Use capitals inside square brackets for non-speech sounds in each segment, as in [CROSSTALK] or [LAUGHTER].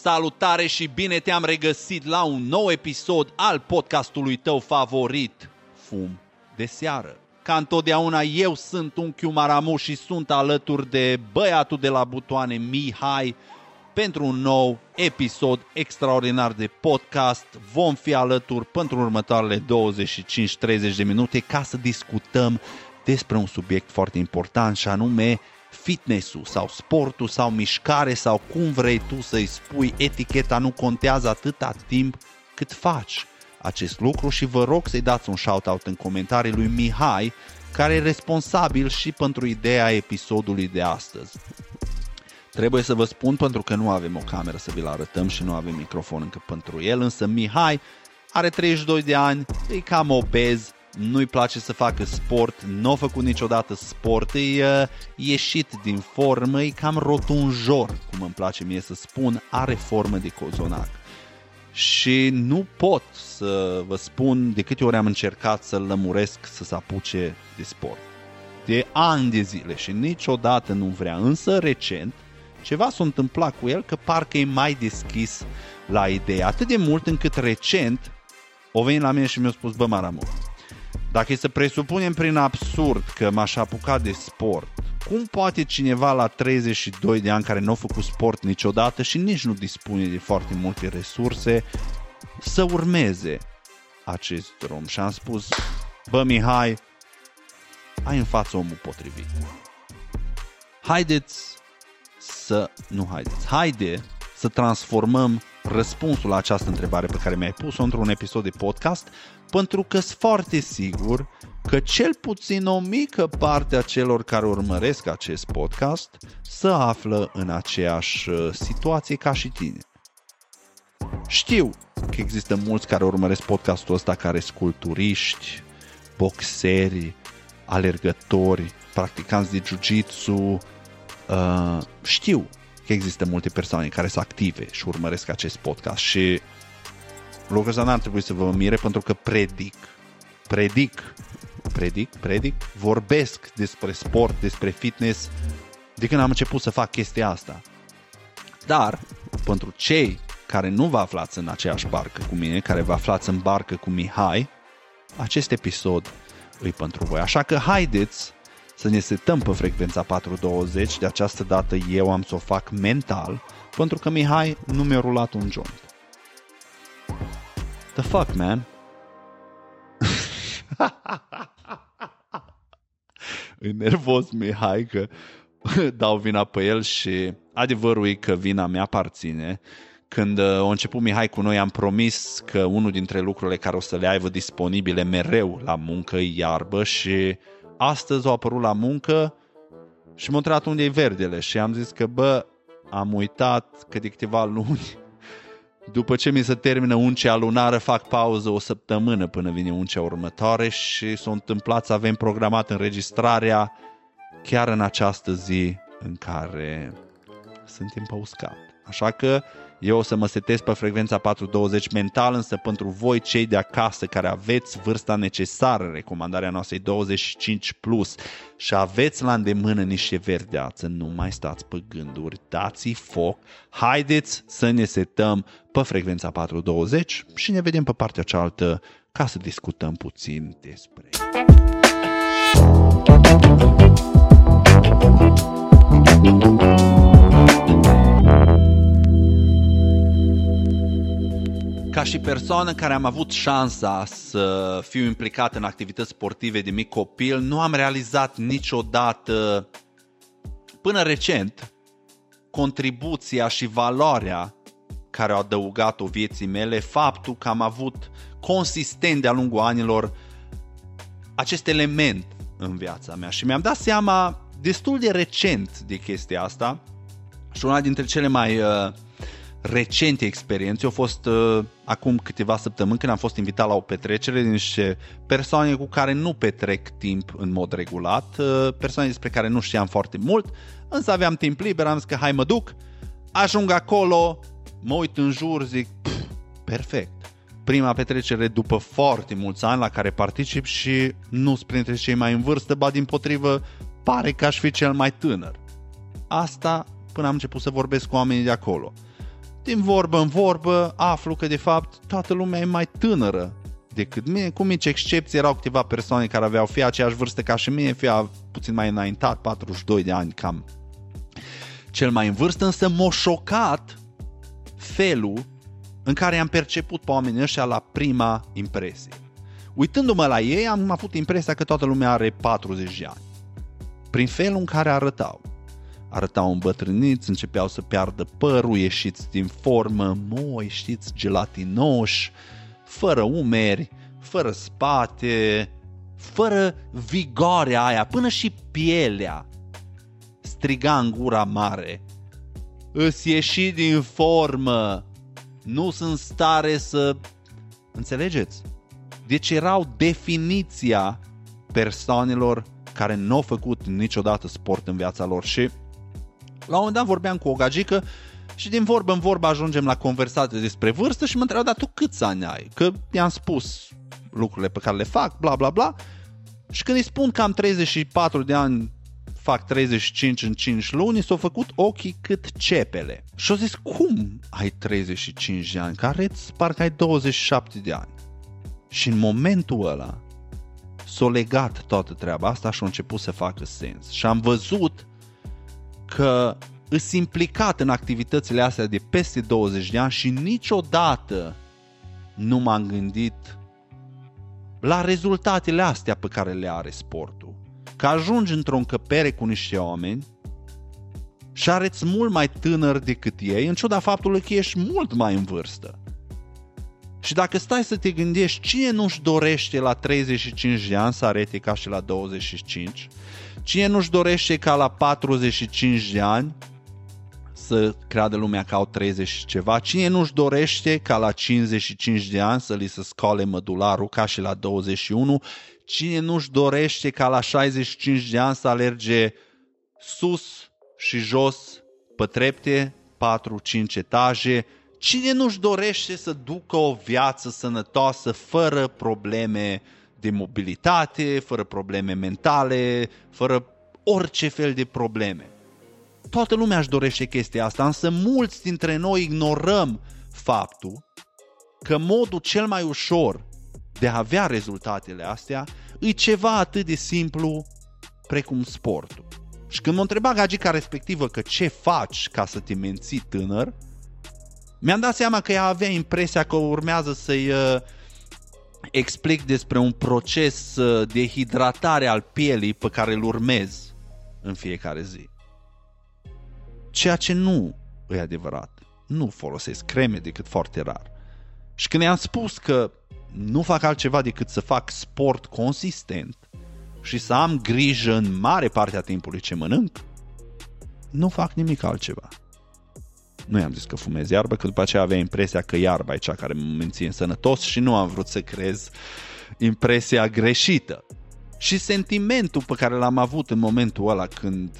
Salutare și bine te-am regăsit la un nou episod al podcastului tău favorit, Fum de seară. Ca întotdeauna eu sunt Unchiu Maramu și sunt alături de băiatul de la butoane Mihai pentru un nou episod extraordinar de podcast. Vom fi alături pentru următoarele 25-30 de minute ca să discutăm despre un subiect foarte important și anume fitnessul sau sportul sau mișcare sau cum vrei tu să-i spui, eticheta nu contează atâta timp cât faci acest lucru și vă rog să-i dați un shout-out în comentarii lui Mihai, care e responsabil și pentru ideea episodului de astăzi. Trebuie să vă spun pentru că nu avem o cameră să vi-l arătăm și nu avem microfon încă pentru el, însă Mihai are 32 de ani, e cam obez, nu-i place să facă sport, nu a făcut niciodată sport, e uh, ieșit din formă, e cam rotunjor, cum îmi place mie să spun, are formă de cozonac. Și nu pot să vă spun de câte ori am încercat să-l lămuresc să se apuce de sport. De ani de zile și niciodată nu vrea, însă recent ceva s-a întâmplat cu el că parcă e mai deschis la idee. Atât de mult încât recent o venit la mine și mi-a spus, bă, Maramu, dacă e să presupunem prin absurd că m-aș apuca de sport, cum poate cineva la 32 de ani care nu a făcut sport niciodată și nici nu dispune de foarte multe resurse să urmeze acest drum? Și am spus, bă Mihai, ai în față omul potrivit. Haideți să... Nu haideți. Haide să transformăm răspunsul la această întrebare pe care mi-ai pus-o într-un episod de podcast, pentru că sunt foarte sigur că cel puțin o mică parte a celor care urmăresc acest podcast să află în aceeași uh, situație ca și tine. Știu că există mulți care urmăresc podcastul ăsta care sunt culturiști, boxeri, alergători, practicanți de jiu-jitsu, uh, știu că există multe persoane care sunt active și urmăresc acest podcast și lucrul ăsta n-ar trebui să vă mire pentru că predic, predic, predic, predic, vorbesc despre sport, despre fitness de când am început să fac chestia asta. Dar, pentru cei care nu vă aflați în aceeași barcă cu mine, care vă aflați în barcă cu Mihai, acest episod îi pentru voi. Așa că haideți să ne setăm pe frecvența 420, de această dată eu am să o fac mental, pentru că Mihai nu mi-a rulat un joint. The fuck, man? [LAUGHS] e nervos Mihai că [LAUGHS] dau vina pe el și adevărul e că vina mea aparține. Când uh, a început Mihai cu noi, am promis că unul dintre lucrurile care o să le aibă disponibile mereu la muncă e iarbă și astăzi au apărut la muncă și m-a întrebat unde e verdele și am zis că, bă, am uitat că de câteva luni, după ce mi se termină uncea lunară, fac pauză o săptămână până vine uncea următoare și s-a întâmplat să avem programat înregistrarea chiar în această zi în care suntem pe uscat. Așa că eu o să mă setez pe frecvența 420 mental, însă pentru voi cei de acasă care aveți vârsta necesară, recomandarea noastră e 25 plus și aveți la îndemână niște verdeață, nu mai stați pe gânduri, dați foc, haideți să ne setăm pe frecvența 420 și ne vedem pe partea cealaltă ca să discutăm puțin despre... Thank you. Ca și persoană care am avut șansa să fiu implicat în activități sportive de mic copil, nu am realizat niciodată, până recent, contribuția și valoarea care au adăugat-o vieții mele, faptul că am avut consistent de-a lungul anilor acest element în viața mea. Și mi-am dat seama destul de recent de chestia asta și una dintre cele mai uh, recente experiențe au fost uh, acum câteva săptămâni când am fost invitat la o petrecere din niște persoane cu care nu petrec timp în mod regulat, uh, persoane despre care nu știam foarte mult, însă aveam timp liber, am zis că hai mă duc, ajung acolo, mă uit în jur, zic, perfect. Prima petrecere după foarte mulți ani la care particip și nu sunt printre cei mai în vârstă, ba din potrivă, pare că aș fi cel mai tânăr. Asta până am început să vorbesc cu oamenii de acolo din vorbă în vorbă, aflu că de fapt toată lumea e mai tânără decât mine, cu mici excepții erau câteva persoane care aveau fie aceeași vârstă ca și mine, fie puțin mai înaintat, 42 de ani cam cel mai în vârstă, însă m-a șocat felul în care am perceput pe oamenii ăștia la prima impresie. Uitându-mă la ei, am avut impresia că toată lumea are 40 de ani. Prin felul în care arătau. Arătau îmbătrâniți, începeau să piardă părul, ieșiți din formă, moi, știți, gelatinoși, fără umeri, fără spate, fără vigoarea aia, până și pielea striga în gura mare. Îți ieși din formă, nu sunt stare să... Înțelegeți? Deci erau definiția persoanelor care nu au făcut niciodată sport în viața lor și la un moment dat vorbeam cu o gagică și din vorbă în vorbă ajungem la conversație despre vârstă și mă întreba, dar tu câți ani ai? Că i-am spus lucrurile pe care le fac, bla bla bla. Și când îi spun că am 34 de ani, fac 35 în 5 luni, s-au făcut ochii cât cepele. Și au zis, cum ai 35 de ani? Careț parcă ai 27 de ani. Și în momentul ăla s-a legat toată treaba asta și a început să facă sens. Și am văzut că îs implicat în activitățile astea de peste 20 de ani și niciodată nu m-am gândit la rezultatele astea pe care le are sportul. Că ajungi într-o încăpere cu niște oameni și arăți mult mai tânăr decât ei, în ciuda faptului că ești mult mai în vârstă. Și dacă stai să te gândești cine nu-și dorește la 35 de ani să arete ca și la 25, cine nu-și dorește ca la 45 de ani să creadă lumea că au 30 și ceva, cine nu-și dorește ca la 55 de ani să li se scole mădularul ca și la 21, cine nu-și dorește ca la 65 de ani să alerge sus și jos pe trepte, 4-5 etaje, Cine nu-și dorește să ducă o viață sănătoasă fără probleme de mobilitate, fără probleme mentale, fără orice fel de probleme? Toată lumea își dorește chestia asta, însă mulți dintre noi ignorăm faptul că modul cel mai ușor de a avea rezultatele astea e ceva atât de simplu precum sportul. Și când mă întreba gagica respectivă că ce faci ca să te menții tânăr, mi-am dat seama că ea avea impresia că urmează să-i uh, explic despre un proces uh, de hidratare al pielii pe care îl urmez în fiecare zi. Ceea ce nu e adevărat. Nu folosesc creme decât foarte rar. Și când i-am spus că nu fac altceva decât să fac sport consistent și să am grijă în mare parte a timpului ce mănânc, nu fac nimic altceva. Nu i-am zis că fumez iarbă, că după aceea avea impresia că iarba e cea care mă menține sănătos și nu am vrut să creez impresia greșită. Și sentimentul pe care l-am avut în momentul ăla când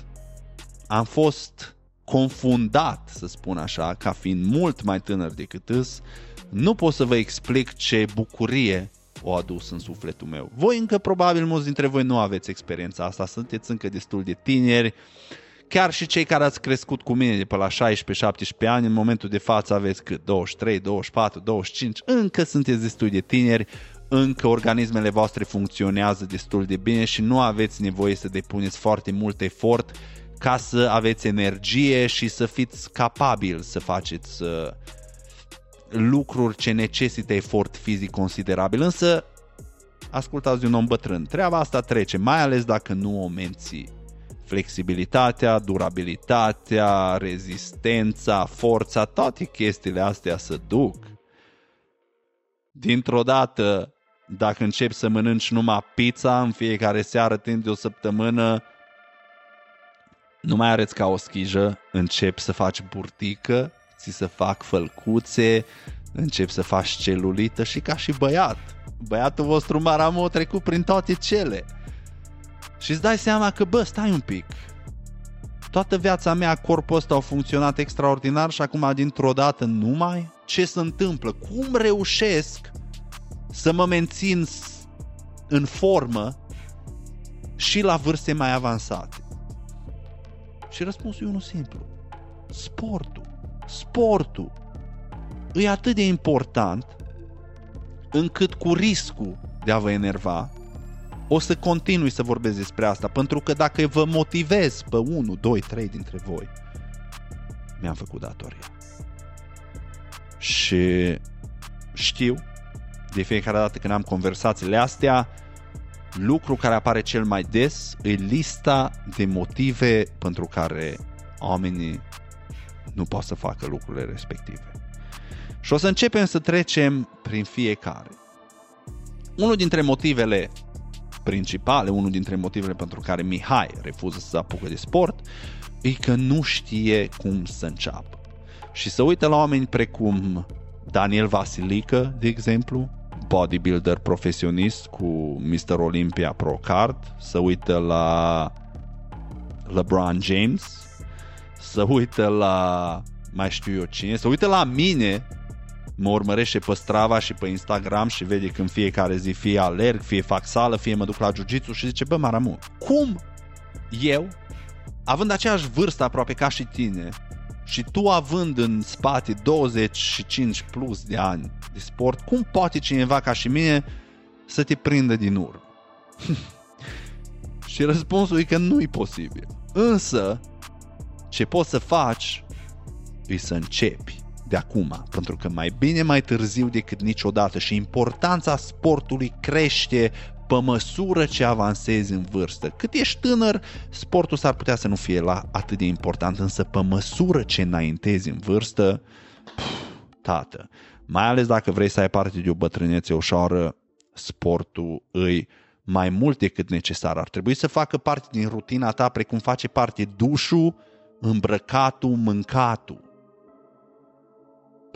am fost confundat, să spun așa, ca fiind mult mai tânăr decât îs, nu pot să vă explic ce bucurie o adus în sufletul meu. Voi încă probabil mulți dintre voi nu aveți experiența asta, sunteți încă destul de tineri, chiar și cei care ați crescut cu mine de pe la 16-17 ani, în momentul de față aveți cât? 23, 24, 25, încă sunteți destul de tineri, încă organismele voastre funcționează destul de bine și nu aveți nevoie să depuneți foarte mult efort ca să aveți energie și să fiți capabil să faceți uh, lucruri ce necesită efort fizic considerabil. Însă, ascultați de un om bătrân, treaba asta trece, mai ales dacă nu o menții flexibilitatea, durabilitatea, rezistența, forța, toate chestiile astea să duc. Dintr-o dată, dacă începi să mănânci numai pizza în fiecare seară timp de o săptămână, nu mai arăți ca o schijă, începi să faci burtică, ți să fac fălcuțe, începi să faci celulită și ca și băiat. Băiatul vostru Maramo a trecut prin toate cele. Și îți dai seama că, bă, stai un pic. Toată viața mea corpul ăsta a funcționat extraordinar și acum dintr-o dată nu mai? Ce se întâmplă? Cum reușesc să mă mențin în formă și la vârste mai avansate? Și răspunsul e unul simplu. Sportul. Sportul. e atât de important încât cu riscul de a vă enerva, o să continui să vorbesc despre asta, pentru că dacă vă motivez pe 1, 2, 3 dintre voi, mi-am făcut datoria. Și știu, de fiecare dată când am conversațiile astea, lucru care apare cel mai des e lista de motive pentru care oamenii nu pot să facă lucrurile respective. Și o să începem să trecem prin fiecare. Unul dintre motivele principale, unul dintre motivele pentru care Mihai refuză să apucă de sport, e că nu știe cum să înceapă. Și să uită la oameni precum Daniel Vasilică, de exemplu, bodybuilder profesionist cu Mr. Olympia Pro Card, să uită la LeBron James, să uită la mai știu eu cine, să uită la mine, mă urmărește pe Strava și pe Instagram și vede când fiecare zi fie alerg, fie fac sală, fie mă duc la jiu și zice, bă, Maramu, cum eu, având aceeași vârstă aproape ca și tine, și tu având în spate 25 plus de ani de sport, cum poate cineva ca și mine să te prindă din urmă? [LAUGHS] și răspunsul e că nu e posibil. Însă, ce poți să faci e să începi de acum, pentru că mai bine mai târziu decât niciodată și importanța sportului crește pe măsură ce avansezi în vârstă. Cât ești tânăr, sportul s-ar putea să nu fie la atât de important, însă pe măsură ce înaintezi în vârstă, pf, tată, mai ales dacă vrei să ai parte de o bătrânețe ușoară, sportul îi mai mult decât necesar. Ar trebui să facă parte din rutina ta precum face parte dușul, îmbrăcatul, mâncatul.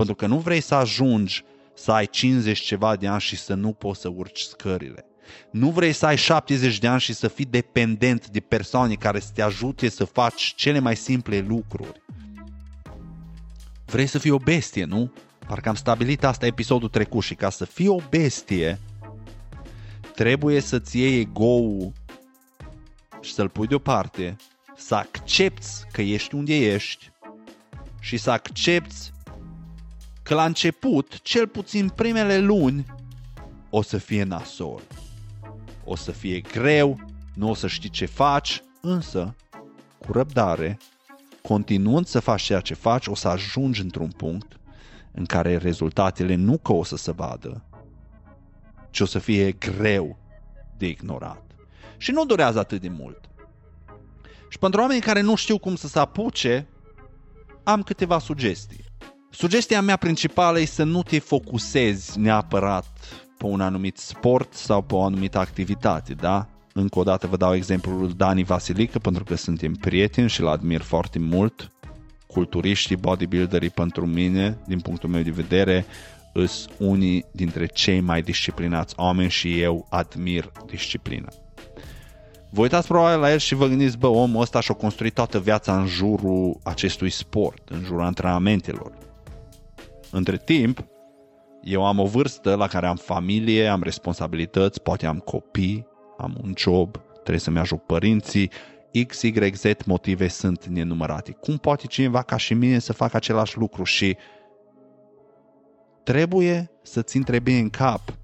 Pentru că nu vrei să ajungi să ai 50 ceva de ani și să nu poți să urci scările. Nu vrei să ai 70 de ani și să fii dependent de persoane care să te ajute să faci cele mai simple lucruri. Vrei să fii o bestie, nu? Parcă am stabilit asta episodul trecut și ca să fii o bestie, trebuie să-ți iei ego și să-l pui deoparte, să accepti că ești unde ești și să accepti că la început, cel puțin primele luni, o să fie nasol o să fie greu, nu o să știi ce faci, însă, cu răbdare, continuând să faci ceea ce faci, o să ajungi într-un punct în care rezultatele nu că o să se vadă, ci o să fie greu de ignorat. Și nu durează atât de mult. Și pentru oamenii care nu știu cum să se apuce, am câteva sugestii. Sugestia mea principală e să nu te focusezi neapărat pe un anumit sport sau pe o anumită activitate, da? Încă o dată vă dau exemplul Dani Vasilică pentru că suntem prieteni și îl admir foarte mult. Culturiștii, bodybuilderii pentru mine, din punctul meu de vedere, sunt unii dintre cei mai disciplinați oameni și eu admir disciplina. Vă uitați probabil la el și vă gândiți, bă, omul ăsta și-a construit toată viața în jurul acestui sport, în jurul antrenamentelor. Între timp, eu am o vârstă la care am familie, am responsabilități, poate am copii, am un job, trebuie să-mi ajut părinții, X, Y, Z motive sunt nenumărate. Cum poate cineva ca și mine să facă același lucru și trebuie să-ți intre bine în cap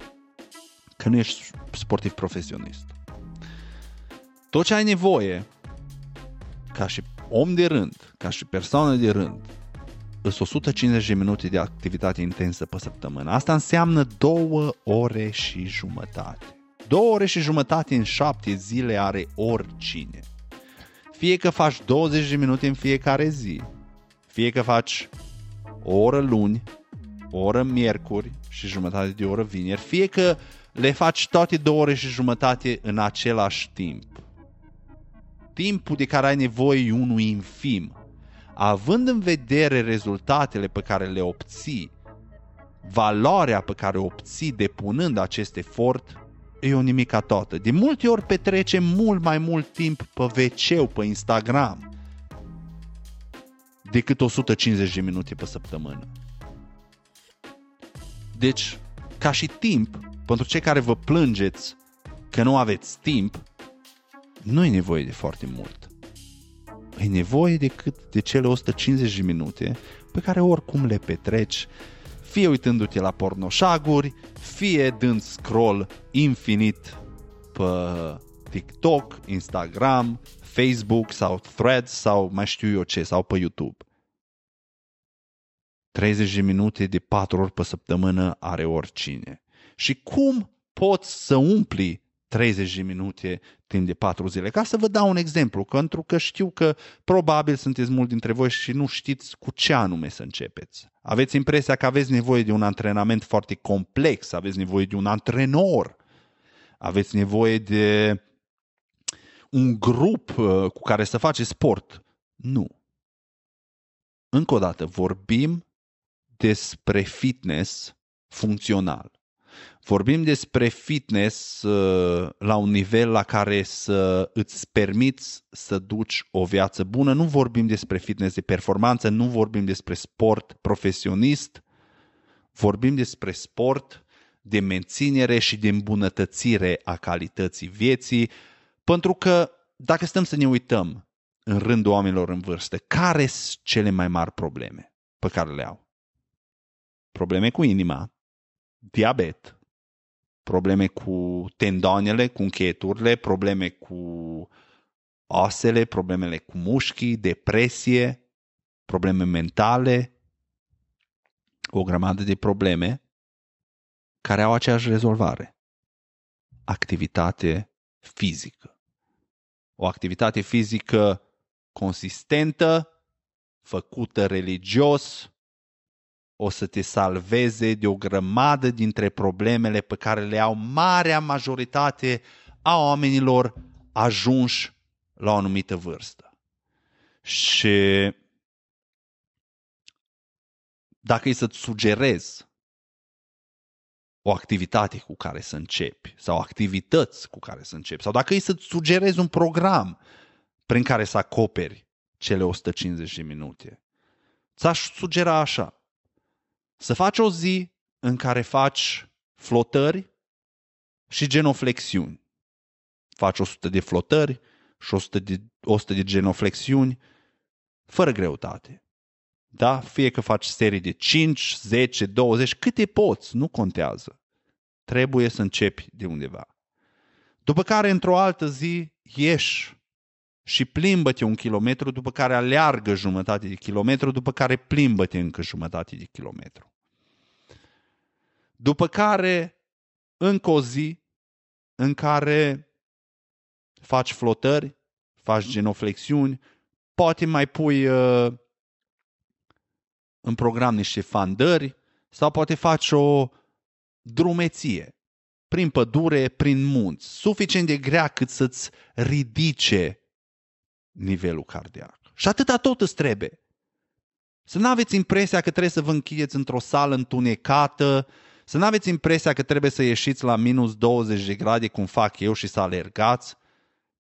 că nu ești sportiv profesionist. Tot ce ai nevoie ca și om de rând, ca și persoană de rând, sunt 150 de minute de activitate intensă pe săptămână. Asta înseamnă două ore și jumătate. Două ore și jumătate în șapte zile are oricine. Fie că faci 20 de minute în fiecare zi, fie că faci o oră luni, o oră miercuri și jumătate de oră vineri, fie că le faci toate două ore și jumătate în același timp. Timpul de care ai nevoie e unul infim având în vedere rezultatele pe care le obții, valoarea pe care o obții depunând acest efort, e o nimica toată. De multe ori petrecem mult mai mult timp pe wc pe Instagram, decât 150 de minute pe săptămână. Deci, ca și timp, pentru cei care vă plângeți că nu aveți timp, nu e nevoie de foarte mult ai nevoie decât de cele 150 de minute pe care oricum le petreci fie uitându-te la pornoșaguri, fie dând scroll infinit pe TikTok, Instagram, Facebook sau Threads sau mai știu eu ce, sau pe YouTube. 30 de minute de 4 ori pe săptămână are oricine. Și cum poți să umpli 30 de minute timp de 4 zile? Ca să vă dau un exemplu, pentru că știu că probabil sunteți mulți dintre voi și nu știți cu ce anume să începeți. Aveți impresia că aveți nevoie de un antrenament foarte complex, aveți nevoie de un antrenor, aveți nevoie de un grup uh, cu care să faceți sport. Nu. Încă o dată, vorbim despre fitness funcțional. Vorbim despre fitness uh, la un nivel la care să îți permiți să duci o viață bună. Nu vorbim despre fitness de performanță, nu vorbim despre sport profesionist, vorbim despre sport de menținere și de îmbunătățire a calității vieții, pentru că dacă stăm să ne uităm în rândul oamenilor în vârstă, care sunt cele mai mari probleme pe care le au? Probleme cu inima, diabet, probleme cu tendonele, cu încheieturile, probleme cu oasele, problemele cu mușchii, depresie, probleme mentale, o grămadă de probleme care au aceeași rezolvare. Activitate fizică. O activitate fizică consistentă, făcută religios, o să te salveze de o grămadă dintre problemele pe care le au marea majoritate a oamenilor ajunși la o anumită vârstă. Și dacă e să-ți sugerez o activitate cu care să începi sau activități cu care să începi sau dacă e să-ți sugerezi un program prin care să acoperi cele 150 de minute, ți-aș sugera așa. Să faci o zi în care faci flotări și genoflexiuni. Faci 100 de flotări și 100 de, 100 de genoflexiuni fără greutate. Da? Fie că faci serii de 5, 10, 20, câte poți, nu contează. Trebuie să începi de undeva. După care, într-o altă zi, ieși și plimbă-te un kilometru, după care aleargă jumătate de kilometru, după care plimbă-te încă jumătate de kilometru. După care, încă o zi în care faci flotări, faci genoflexiuni, poate mai pui uh, în program niște fandări sau poate faci o drumeție prin pădure, prin munți, suficient de grea cât să-ți ridice nivelul cardiac. Și atâta tot îți trebuie. Să nu aveți impresia că trebuie să vă închideți într-o sală întunecată, să nu aveți impresia că trebuie să ieșiți la minus 20 de grade cum fac eu și să alergați.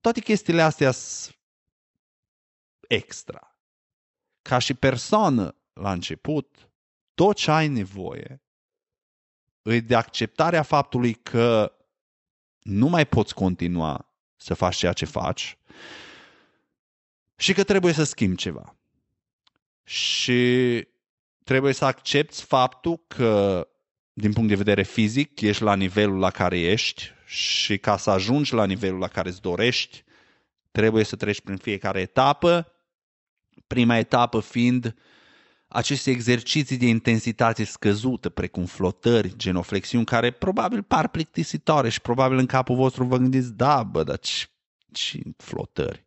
Toate chestiile astea sunt extra. Ca și persoană, la început, tot ce ai nevoie e de acceptarea faptului că nu mai poți continua să faci ceea ce faci și că trebuie să schimbi ceva. Și trebuie să accepti faptul că, din punct de vedere fizic, ești la nivelul la care ești și ca să ajungi la nivelul la care îți dorești, trebuie să treci prin fiecare etapă. Prima etapă fiind aceste exerciții de intensitate scăzută, precum flotări, genoflexiuni, care probabil par plictisitoare și probabil în capul vostru vă gândiți, da, bă, dar ce, ce flotări?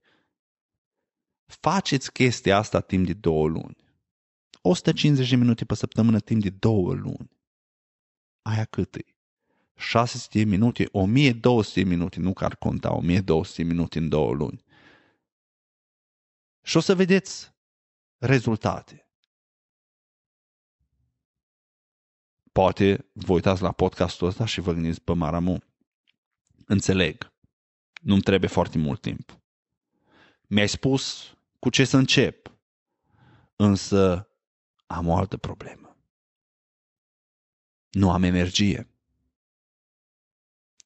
Faceți chestia asta timp de două luni. 150 de minute pe săptămână timp de două luni. Aia cât e? 600 de minute, 1200 de minute, nu că ar conta 1200 de minute în două luni. Și o să vedeți rezultate. Poate vă uitați la podcastul ăsta și vă gândiți pe Maramu. Înțeleg. Nu-mi trebuie foarte mult timp. Mi-ai spus cu ce să încep. Însă am o altă problemă. Nu am energie.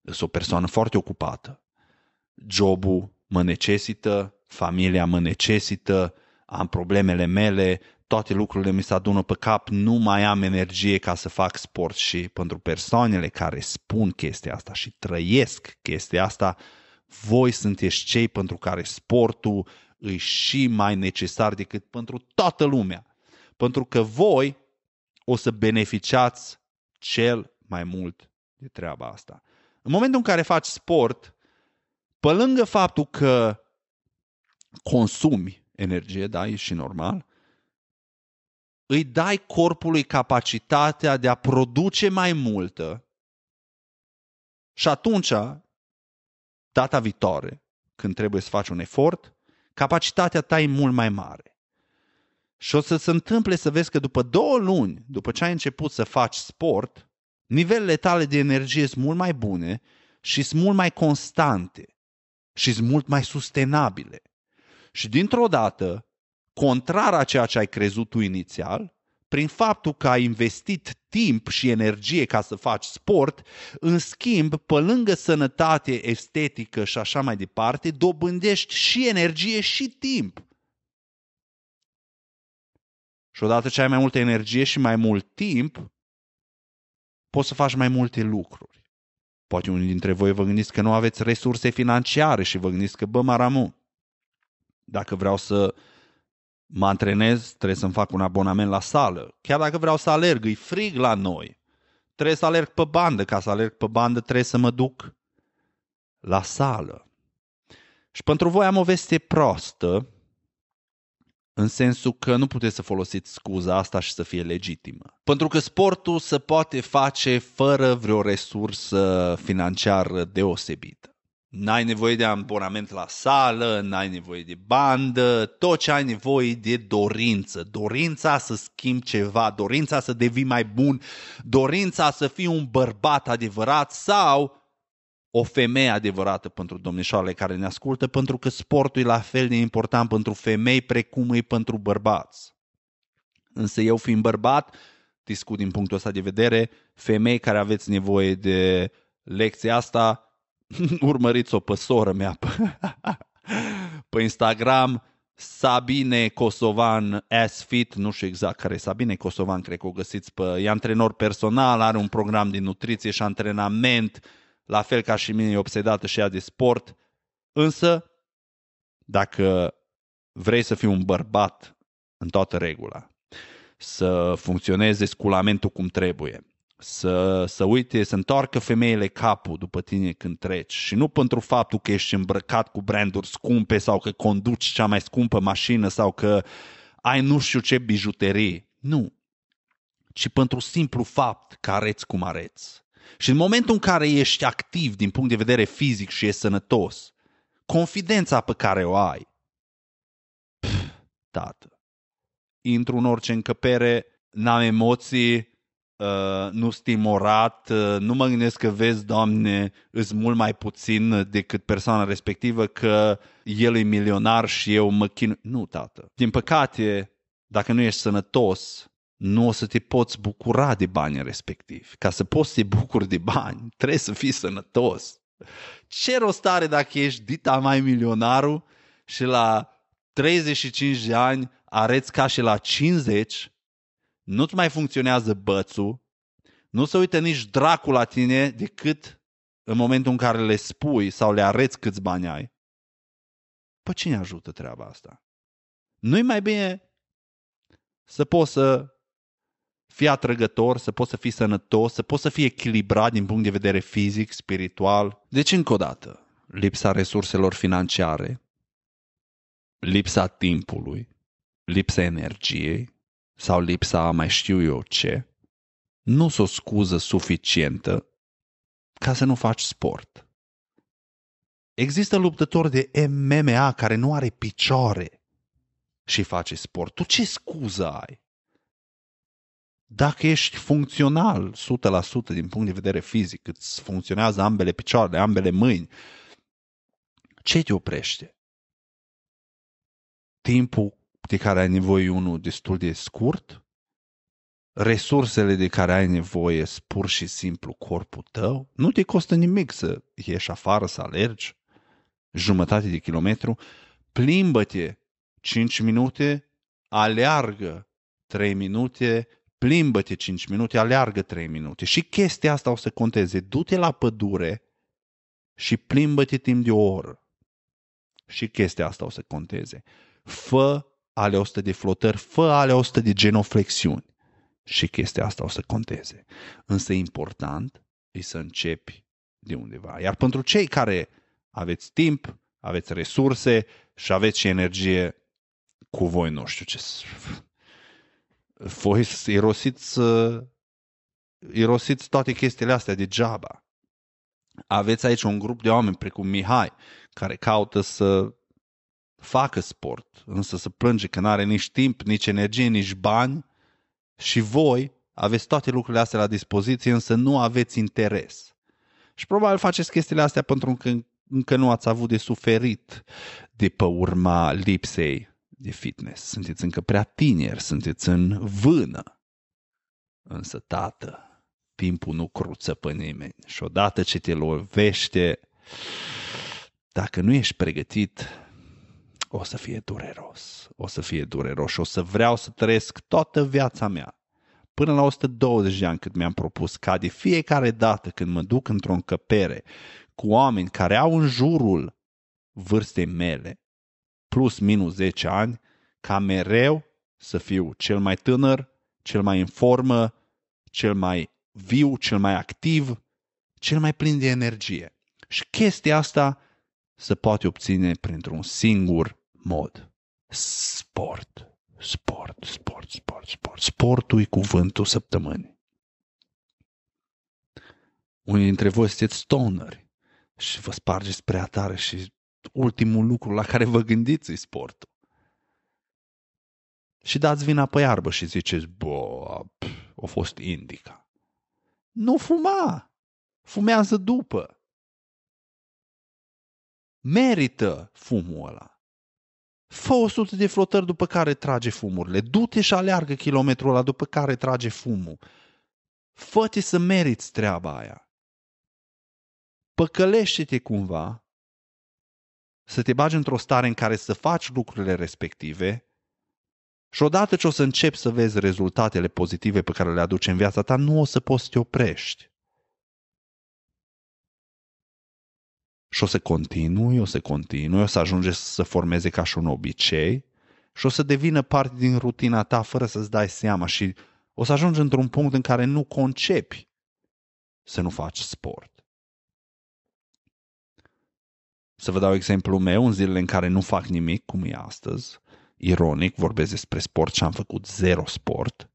Sunt o persoană foarte ocupată. Jobul mă necesită, familia mă necesită, am problemele mele, toate lucrurile mi se adună pe cap, nu mai am energie ca să fac sport și pentru persoanele care spun chestia asta și trăiesc chestia asta, voi sunteți cei pentru care sportul îi și mai necesar decât pentru toată lumea. Pentru că voi o să beneficiați cel mai mult de treaba asta. În momentul în care faci sport, pe lângă faptul că consumi energie, da, e și normal, îi dai corpului capacitatea de a produce mai multă și atunci, data viitoare, când trebuie să faci un efort, capacitatea ta e mult mai mare. Și o să se întâmple să vezi că după două luni, după ce ai început să faci sport, nivelele tale de energie sunt mult mai bune și sunt mult mai constante și sunt mult mai sustenabile. Și dintr-o dată, contrar a ceea ce ai crezut tu inițial, prin faptul că ai investit timp și energie ca să faci sport, în schimb, pe lângă sănătate estetică și așa mai departe, dobândești și energie și timp. Și odată ce ai mai multă energie și mai mult timp, poți să faci mai multe lucruri. Poate unii dintre voi vă gândiți că nu aveți resurse financiare și vă gândiți că, bă, Maramu, dacă vreau să mă antrenez, trebuie să-mi fac un abonament la sală. Chiar dacă vreau să alerg, e frig la noi. Trebuie să alerg pe bandă. Ca să alerg pe bandă trebuie să mă duc la sală. Și pentru voi am o veste prostă, în sensul că nu puteți să folosiți scuza asta și să fie legitimă. Pentru că sportul se poate face fără vreo resursă financiară deosebită. N-ai nevoie de abonament la sală, n-ai nevoie de bandă, tot ce ai nevoie de dorință. Dorința să schimbi ceva, dorința să devii mai bun, dorința să fii un bărbat adevărat sau o femeie adevărată pentru domnișoarele care ne ascultă, pentru că sportul e la fel de important pentru femei precum e pentru bărbați. Însă eu fiind bărbat, discut din punctul ăsta de vedere, femei care aveți nevoie de lecția asta, [LAUGHS] urmăriți-o pe soră mea pe, [LAUGHS] pe Instagram, Sabine Kosovan S-Fit, nu știu exact care e Sabine Kosovan, cred că o găsiți pe, e antrenor personal, are un program de nutriție și antrenament, la fel ca și mine e obsedată și ea de sport, însă dacă vrei să fii un bărbat în toată regula, să funcționeze sculamentul cum trebuie, să, să uite, să întoarcă femeile capul după tine când treci și nu pentru faptul că ești îmbrăcat cu branduri scumpe sau că conduci cea mai scumpă mașină sau că ai nu știu ce bijuterii. Nu. Ci pentru simplu fapt că areți cum areți. Și în momentul în care ești activ din punct de vedere fizic și ești sănătos, confidența pe care o ai, pf, tată, intru în orice încăpere, n-am emoții, Uh, nu stimorat, uh, nu mă gândesc că vezi, Doamne, îs mult mai puțin decât persoana respectivă, că el e milionar și eu mă chinu. Nu, tată. Din păcate, dacă nu ești sănătos, nu o să te poți bucura de banii respectivi. Ca să poți să te bucuri de bani, trebuie să fii sănătos. Ce rost are dacă ești dita mai milionarul și la 35 de ani areți ca și la 50 nu-ți mai funcționează bățul, nu se uită nici dracul la tine decât în momentul în care le spui sau le arăți câți bani ai. Păi cine ajută treaba asta? Nu-i mai bine să poți să fii atrăgător, să poți să fii sănătos, să poți să fii echilibrat din punct de vedere fizic, spiritual. Deci, încă o dată, lipsa resurselor financiare, lipsa timpului, lipsa energiei, sau lipsa mai știu eu ce, nu sunt o scuză suficientă ca să nu faci sport. Există luptători de MMA care nu are picioare și face sport. Tu ce scuză ai? Dacă ești funcțional 100% din punct de vedere fizic, îți funcționează ambele picioare, ambele mâini, ce te oprește? Timpul de care ai nevoie unul destul de scurt, resursele de care ai nevoie sunt pur și simplu corpul tău, nu te costă nimic să ieși afară, să alergi jumătate de kilometru, plimbă-te 5 minute, aleargă 3 minute, plimbă-te 5 minute, aleargă 3 minute. Și chestia asta o să conteze. Du-te la pădure și plimbă-te timp de o oră. Și chestia asta o să conteze. Fă ale 100 de flotări, fă ale 100 de genoflexiuni. Și chestia asta o să conteze. Însă important e să începi de undeva. Iar pentru cei care aveți timp, aveți resurse și aveți și energie, cu voi nu știu ce voi irosiți, irosiți toate chestiile astea degeaba. Aveți aici un grup de oameni precum Mihai, care caută să facă sport, însă să plânge că nu are nici timp, nici energie, nici bani și voi aveți toate lucrurile astea la dispoziție, însă nu aveți interes. Și probabil faceți chestiile astea pentru că încă nu ați avut de suferit de pe urma lipsei de fitness. Sunteți încă prea tineri, sunteți în vână. Însă, tată, timpul nu cruță pe nimeni și odată ce te lovește, dacă nu ești pregătit, o să fie dureros. O să fie dureros și o să vreau să trăiesc toată viața mea până la 120 de ani cât mi-am propus, ca de fiecare dată când mă duc într-o încăpere cu oameni care au în jurul vârstei mele, plus minus 10 ani, ca mereu să fiu cel mai tânăr, cel mai în formă, cel mai viu, cel mai activ, cel mai plin de energie. Și chestia asta se poate obține printr-un singur mod. Sport. Sport, sport, sport, sport. Sportul e cuvântul săptămânii. Unii dintre voi sunteți stoneri și vă spargeți prea tare și ultimul lucru la care vă gândiți e sportul. Și dați vina pe iarbă și ziceți, bă, a fost indica. Nu fuma! Fumează după. Merită fumul ăla. Fă 100 de flotări după care trage fumurile. Du-te și aleargă kilometrul ăla după care trage fumul. Fă-te să meriți treaba aia. Păcălește-te cumva să te bagi într-o stare în care să faci lucrurile respective și odată ce o să începi să vezi rezultatele pozitive pe care le aduce în viața ta, nu o să poți să te oprești. Și o să continui, o să continui, o să ajunge să formeze ca și un obicei și o să devină parte din rutina ta fără să-ți dai seama și o să ajungi într-un punct în care nu concepi să nu faci sport. Să vă dau exemplu meu, în zilele în care nu fac nimic, cum e astăzi, ironic, vorbesc despre sport și am făcut zero sport,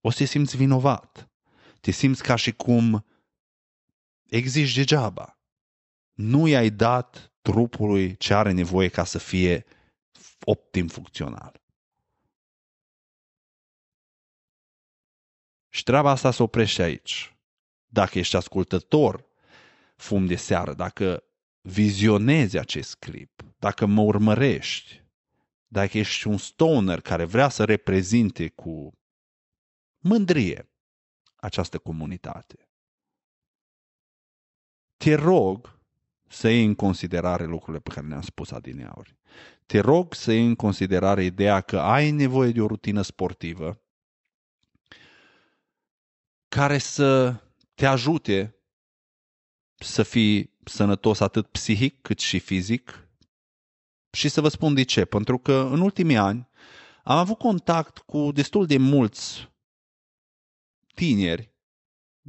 o să te simți vinovat. Te simți ca și cum existi degeaba. Nu i-ai dat trupului ce are nevoie ca să fie optim funcțional. Și treaba asta se oprește aici. Dacă ești ascultător, fum de seară, dacă vizionezi acest clip, dacă mă urmărești, dacă ești un stoner care vrea să reprezinte cu mândrie această comunitate, te rog să iei în considerare lucrurile pe care le-am spus adineauri. Te rog să iei în considerare ideea că ai nevoie de o rutină sportivă care să te ajute să fii sănătos atât psihic cât și fizic, și să vă spun de ce. Pentru că în ultimii ani am avut contact cu destul de mulți tineri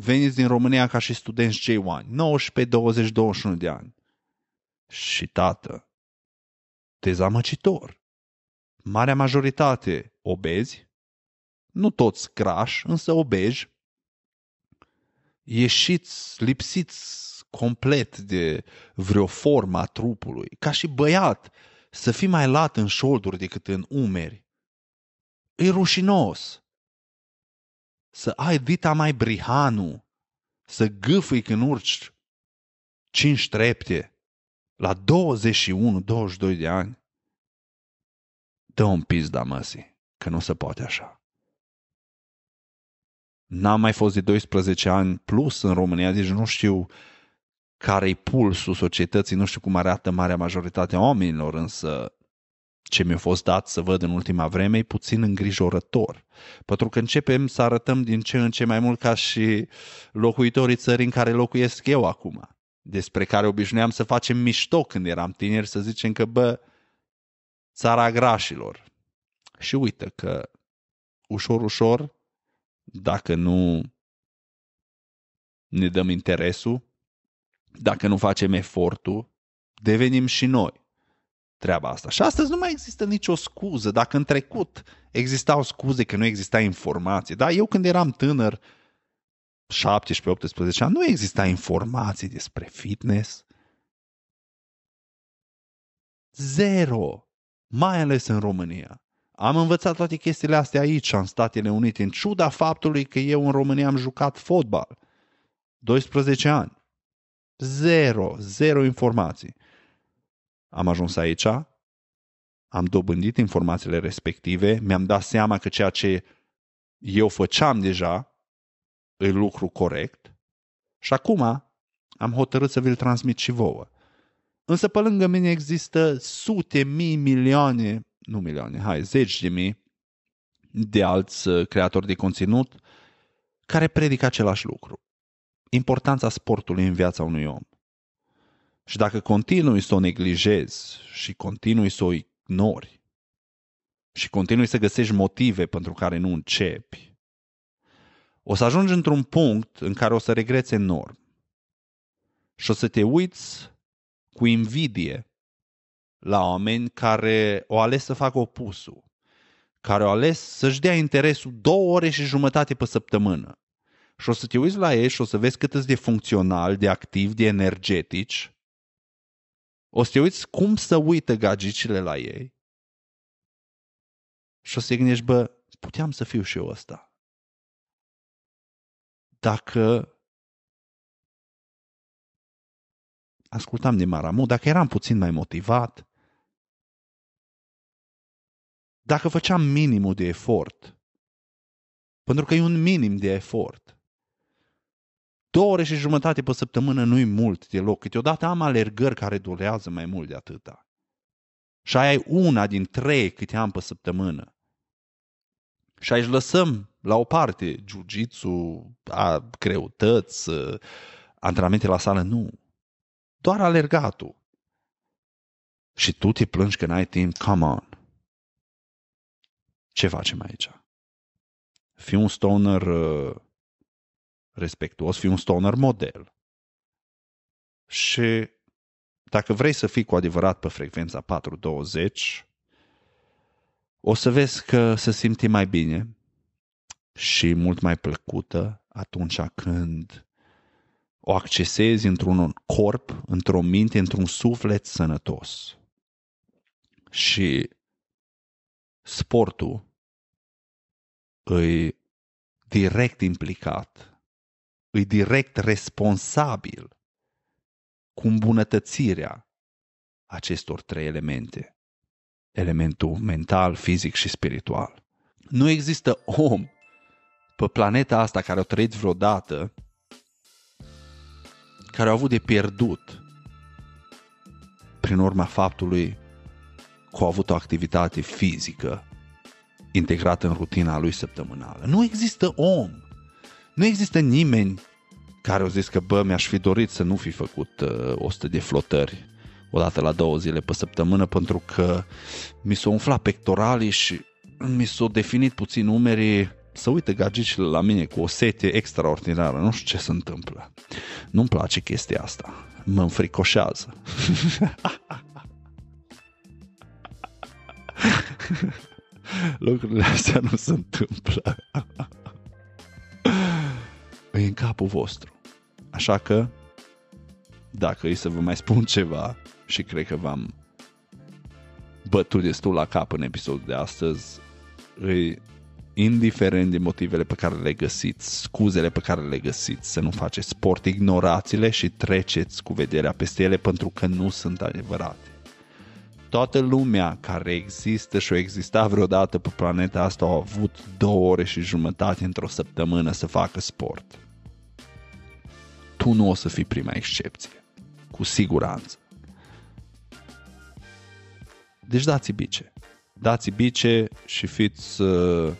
veniți din România ca și studenți J1, 19, 20, 21 de ani. Și tată, dezamăcitor. Marea majoritate obezi, nu toți crash, însă obeji, ieșiți, lipsiți complet de vreo formă a trupului, ca și băiat, să fii mai lat în șolduri decât în umeri. E rușinos. Să ai dita mai brihanu, să gâfâi când urci cinci trepte la 21-22 de ani. Dă un pizda măsii, că nu se poate așa. N-am mai fost de 12 ani plus în România, deci nu știu care-i pulsul societății, nu știu cum arată marea majoritate a oamenilor, însă ce mi-a fost dat să văd în ultima vreme e puțin îngrijorător. Pentru că începem să arătăm din ce în ce mai mult ca și locuitorii țării în care locuiesc eu acum, despre care obișnuiam să facem mișto când eram tineri, să zicem că, bă, țara grașilor. Și uite că ușor, ușor, dacă nu ne dăm interesul, dacă nu facem efortul, devenim și noi treaba asta. Și astăzi nu mai există nicio scuză. Dacă în trecut existau scuze că nu exista informație, da? Eu când eram tânăr, 17-18 ani, nu exista informații despre fitness. Zero. Mai ales în România. Am învățat toate chestiile astea aici, în Statele Unite, în ciuda faptului că eu în România am jucat fotbal. 12 ani. Zero, zero informații. Am ajuns aici, am dobândit informațiile respective, mi-am dat seama că ceea ce eu făceam deja e lucru corect și acum am hotărât să vi-l transmit și vouă. Însă pe lângă mine există sute, mii, milioane, nu milioane, hai, zeci de mii de alți uh, creatori de conținut care predică același lucru. Importanța sportului în viața unui om. Și dacă continui să o neglijezi și continui să o ignori și continui să găsești motive pentru care nu începi, o să ajungi într-un punct în care o să regreți enorm. Și o să te uiți cu invidie la oameni care o ales să facă opusul, care o ales să-și dea interesul două ore și jumătate pe săptămână. Și o să te uiți la ei și o să vezi cât de funcțional, de activ, de energetici o să te uiți cum să uită gagicile la ei și o să te gândești, bă, puteam să fiu și eu ăsta. Dacă ascultam de Maramu, dacă eram puțin mai motivat, dacă făceam minimul de efort, pentru că e un minim de efort, Două ore și jumătate pe săptămână nu-i mult deloc. Câteodată am alergări care durează mai mult de atâta. Și aia e una din trei câte am pe săptămână. Și aici lăsăm la o parte jiu-jitsu, greutăți, antrenamente la sală, nu. Doar alergatul. Și tu te plângi că n-ai timp, come on. Ce facem aici? Fii un stoner uh, respectuos, fii un stoner model. Și dacă vrei să fii cu adevărat pe frecvența 420, o să vezi că se simte mai bine și mult mai plăcută atunci când o accesezi într-un corp, într-o minte, într-un suflet sănătos. Și sportul îi direct implicat îi direct responsabil cu îmbunătățirea acestor trei elemente. Elementul mental, fizic și spiritual. Nu există om pe planeta asta care a trăit vreodată care a avut de pierdut prin urma faptului că a avut o activitate fizică integrată în rutina lui săptămânală. Nu există om nu există nimeni care au zis că, bă, mi-aș fi dorit să nu fi făcut uh, 100 de flotări odată la două zile pe săptămână pentru că mi s-au umflat pectoralii și mi s-au definit puțin umerii să uite gagicile la mine cu o sete extraordinară. Nu știu ce se întâmplă. Nu-mi place chestia asta. Mă înfricoșează. [LAUGHS] Lucrurile astea nu se întâmplă e [LAUGHS] în capul vostru. Așa că, dacă e să vă mai spun ceva, și cred că v-am bătut destul la cap în episodul de astăzi, e indiferent de motivele pe care le găsiți, scuzele pe care le găsiți, să nu faceți sport, ignorați-le și treceți cu vederea peste ele pentru că nu sunt adevărate. Toată lumea care există și o exista vreodată pe planeta asta au avut două ore și jumătate într-o săptămână să facă sport tu nu o să fii prima excepție. Cu siguranță. Deci dați bice. Dați bice și fiți, uh,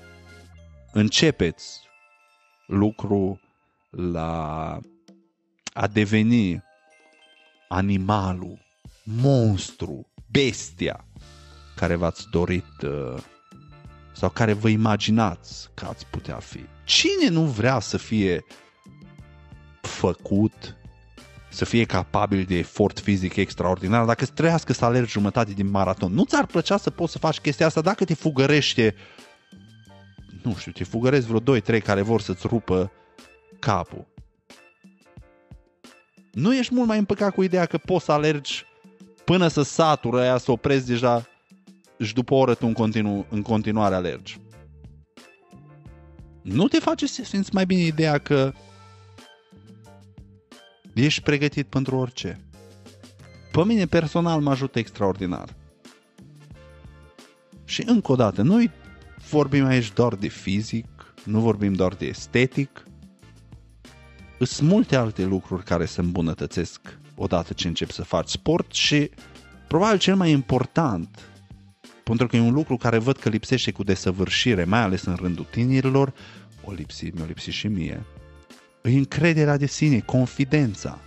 începeți lucru la a deveni animalul, monstru, bestia care v-ați dorit uh, sau care vă imaginați că ați putea fi. Cine nu vrea să fie făcut, să fie capabil de efort fizic extraordinar, dacă îți trăiască să alergi jumătate din maraton, nu ți-ar plăcea să poți să faci chestia asta dacă te fugărește, nu știu, te fugărezi vreo 2-3 care vor să-ți rupă capul. Nu ești mult mai împăcat cu ideea că poți să alergi până să satură aia, să oprezi deja și după o oră tu în, continu, în continuare alergi. Nu te face să simți mai bine ideea că ești pregătit pentru orice. Pe mine personal mă ajută extraordinar. Și încă o dată, noi vorbim aici doar de fizic, nu vorbim doar de estetic. Sunt multe alte lucruri care se îmbunătățesc odată ce începi să faci sport și probabil cel mai important pentru că e un lucru care văd că lipsește cu desăvârșire, mai ales în rândul tinerilor, o lipsi, mi-o lipsi și mie, e încrederea de sine, confidența.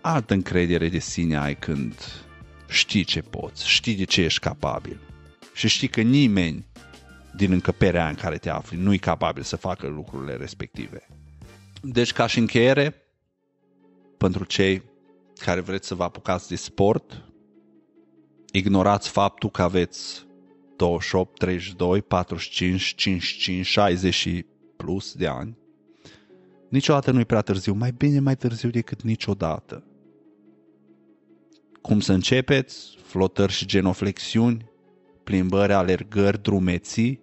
Altă încredere de sine ai când știi ce poți, știi de ce ești capabil și știi că nimeni din încăperea în care te afli nu e capabil să facă lucrurile respective. Deci, ca și încheiere, pentru cei care vreți să vă apucați de sport, ignorați faptul că aveți 28, 32, 45, 55, 60 și plus de ani. Niciodată nu e prea târziu, mai bine mai târziu decât niciodată. Cum să începeți? Flotări și genoflexiuni, plimbări, alergări, drumeții.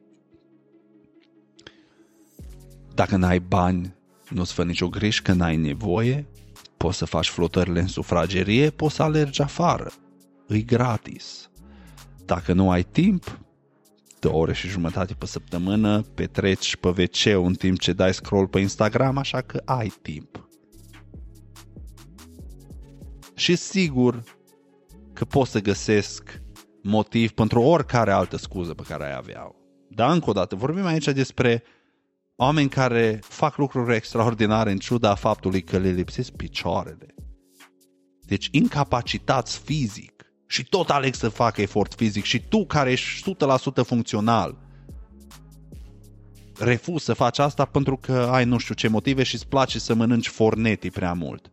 Dacă n-ai bani, nu-ți fă nicio griji că n-ai nevoie, poți să faci flotările în sufragerie, poți să alergi afară îi gratis. Dacă nu ai timp, două ore și jumătate pe săptămână petreci pe wc în timp ce dai scroll pe Instagram, așa că ai timp. Și sigur că pot să găsesc motiv pentru oricare altă scuză pe care ai avea. Dar încă o dată, vorbim aici despre oameni care fac lucruri extraordinare în ciuda faptului că le lipsesc picioarele. Deci incapacitați fizic și tot aleg să facă efort fizic și tu care ești 100% funcțional refuz să faci asta pentru că ai nu știu ce motive și îți place să mănânci forneti prea mult.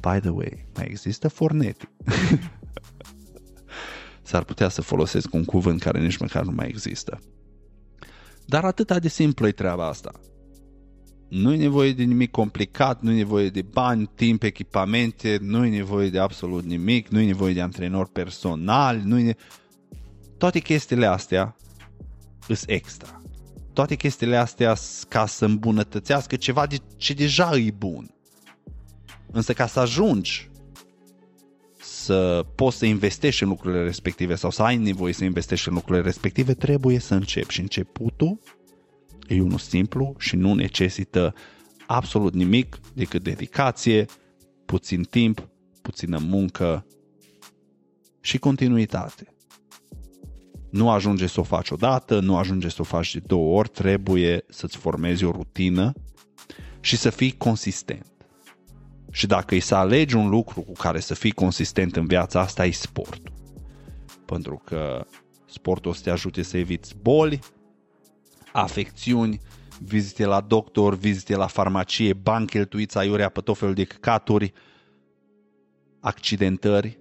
By the way, mai există forneti. [LAUGHS] S-ar putea să folosesc un cuvânt care nici măcar nu mai există. Dar atât de simplu e treaba asta. Nu e nevoie de nimic complicat, nu e nevoie de bani, timp, echipamente, nu e nevoie de absolut nimic, nu e nevoie de antrenori personali, nu e Toate chestiile astea îs extra. Toate chestiile astea ca să îmbunătățească ceva de ce deja e bun. Însă ca să ajungi să poți să investești în lucrurile respective sau să ai nevoie să investești în lucrurile respective, trebuie să începi. Și începutul E unul simplu și nu necesită absolut nimic decât dedicație, puțin timp, puțină muncă și continuitate. Nu ajunge să o faci odată, nu ajunge să o faci de două ori, trebuie să-ți formezi o rutină și să fii consistent. Și dacă îi să alegi un lucru cu care să fii consistent în viața asta, e sportul. Pentru că sportul o să te ajute să eviți boli, afecțiuni, vizite la doctor, vizite la farmacie, bani cheltuiți aiurea pe tot felul de căcaturi, accidentări,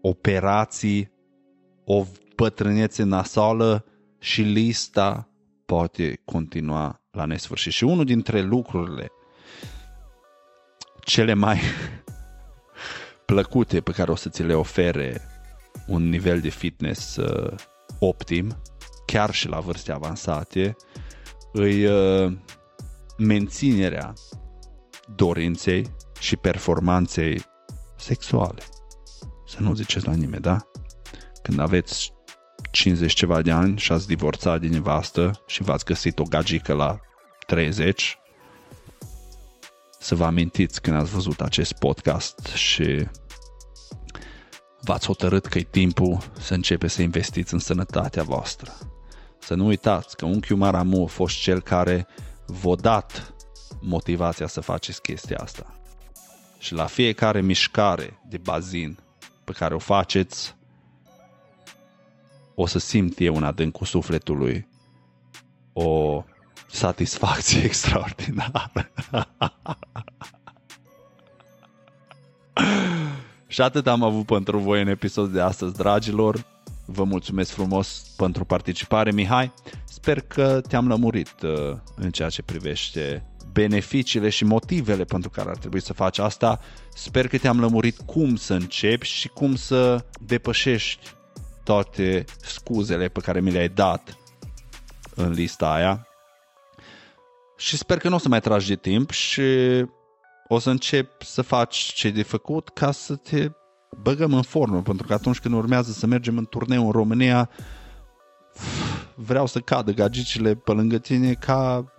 operații, o bătrânețe nasală și lista poate continua la nesfârșit. Și unul dintre lucrurile cele mai [LAUGHS] plăcute pe care o să ți le ofere un nivel de fitness uh, optim chiar și la vârste avansate, îi uh, menținerea dorinței și performanței sexuale. Să nu ziceți la nimeni, da? Când aveți 50 ceva de ani și ați divorțat din nevastă și v-ați găsit o gagică la 30, să vă amintiți când ați văzut acest podcast și v-ați hotărât că e timpul să începe să investiți în sănătatea voastră. Să nu uitați că unchiul Maramu a fost cel care v-a dat motivația să faceți chestia asta. Și la fiecare mișcare de bazin pe care o faceți, o să simt eu în adâncul sufletului o satisfacție [LAUGHS] extraordinară. [LAUGHS] Și atât am avut pentru voi în episodul de astăzi, dragilor. Vă mulțumesc frumos pentru participare, Mihai. Sper că te-am lămurit uh, în ceea ce privește beneficiile și motivele pentru care ar trebui să faci asta. Sper că te-am lămurit cum să începi și cum să depășești toate scuzele pe care mi le-ai dat în lista aia. Și sper că nu o să mai tragi de timp și o să încep să faci ce de făcut ca să te băgăm în formă, pentru că atunci când urmează să mergem în turneu în România, vreau să cadă gagicile pe lângă tine ca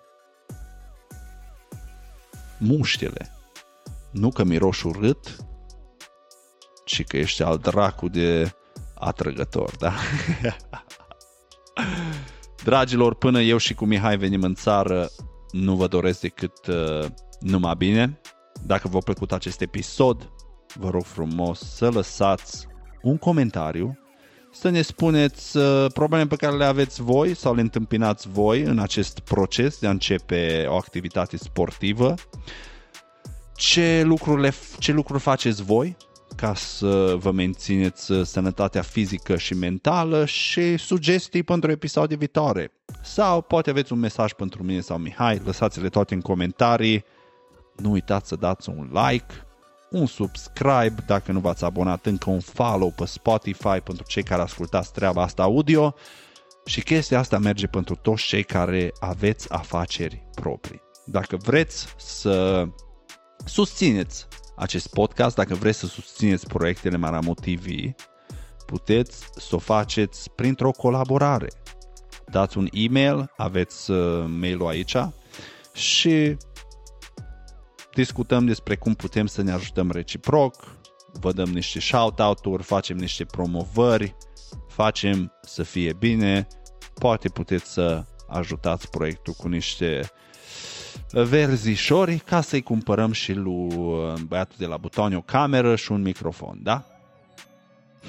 muștele. Nu că miroși urât, ci că ești al dracu de atrăgător, da? [LAUGHS] Dragilor, până eu și cu Mihai venim în țară, nu vă doresc decât uh, numai bine. Dacă v-a plăcut acest episod, vă rog frumos să lăsați un comentariu, să ne spuneți uh, probleme pe care le aveți voi sau le întâmpinați voi în acest proces de a începe o activitate sportivă, ce, lucrurile, ce lucruri faceți voi ca să vă mențineți uh, sănătatea fizică și mentală și sugestii pentru episoade viitoare. Sau poate aveți un mesaj pentru mine sau Mihai, lăsați-le toate în comentarii. Nu uitați să dați un like, un subscribe dacă nu v-ați abonat încă, un follow pe Spotify pentru cei care ascultați treaba asta audio și chestia asta merge pentru toți cei care aveți afaceri proprii. Dacă vreți să susțineți acest podcast, dacă vreți să susțineți proiectele Maramu TV, puteți să o faceți printr-o colaborare. Dați un e-mail, aveți uh, mail-ul aici și discutăm despre cum putem să ne ajutăm reciproc, vă dăm niște shout-out-uri, facem niște promovări, facem să fie bine, poate puteți să ajutați proiectul cu niște verzișori ca să-i cumpărăm și lui uh, băiatul de la butoni o cameră și un microfon, da? [LAUGHS]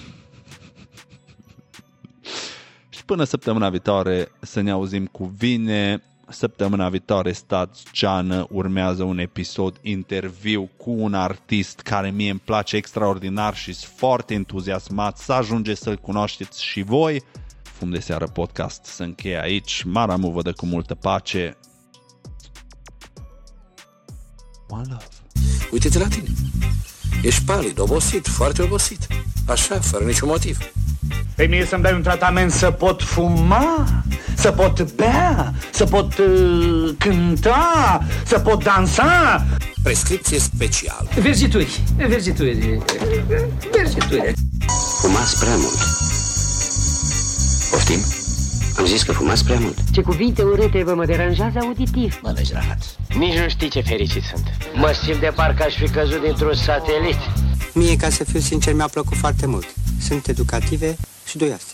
și până săptămâna viitoare să ne auzim cu vine. Săptămâna viitoare, stați geană, urmează un episod interviu cu un artist care mie îmi place extraordinar și sunt foarte entuziasmat să ajungeți să-l cunoașteți și voi. Fum de seară podcast să încheie aici. Maramu vă dă cu multă pace. One love. Uite-te la tine. Ești palid, obosit, foarte obosit. Așa, fără niciun motiv. Pe mie să-mi dai un tratament să pot fuma, să pot bea, să pot uh, cânta, să pot dansa. Prescripție specială. Vergituri, vergituri, vergituri. Fumați prea mult. Poftim? Am zis că fumați prea mult. Ce cuvinte urâte vă mă deranjează auditiv. Mă legi rahat. Nici nu știi ce fericit sunt. Mă simt de parcă aș fi căzut dintr-un satelit. Mie, ca să fiu sincer, mi-a plăcut foarte mult. Sunt educative și duioase.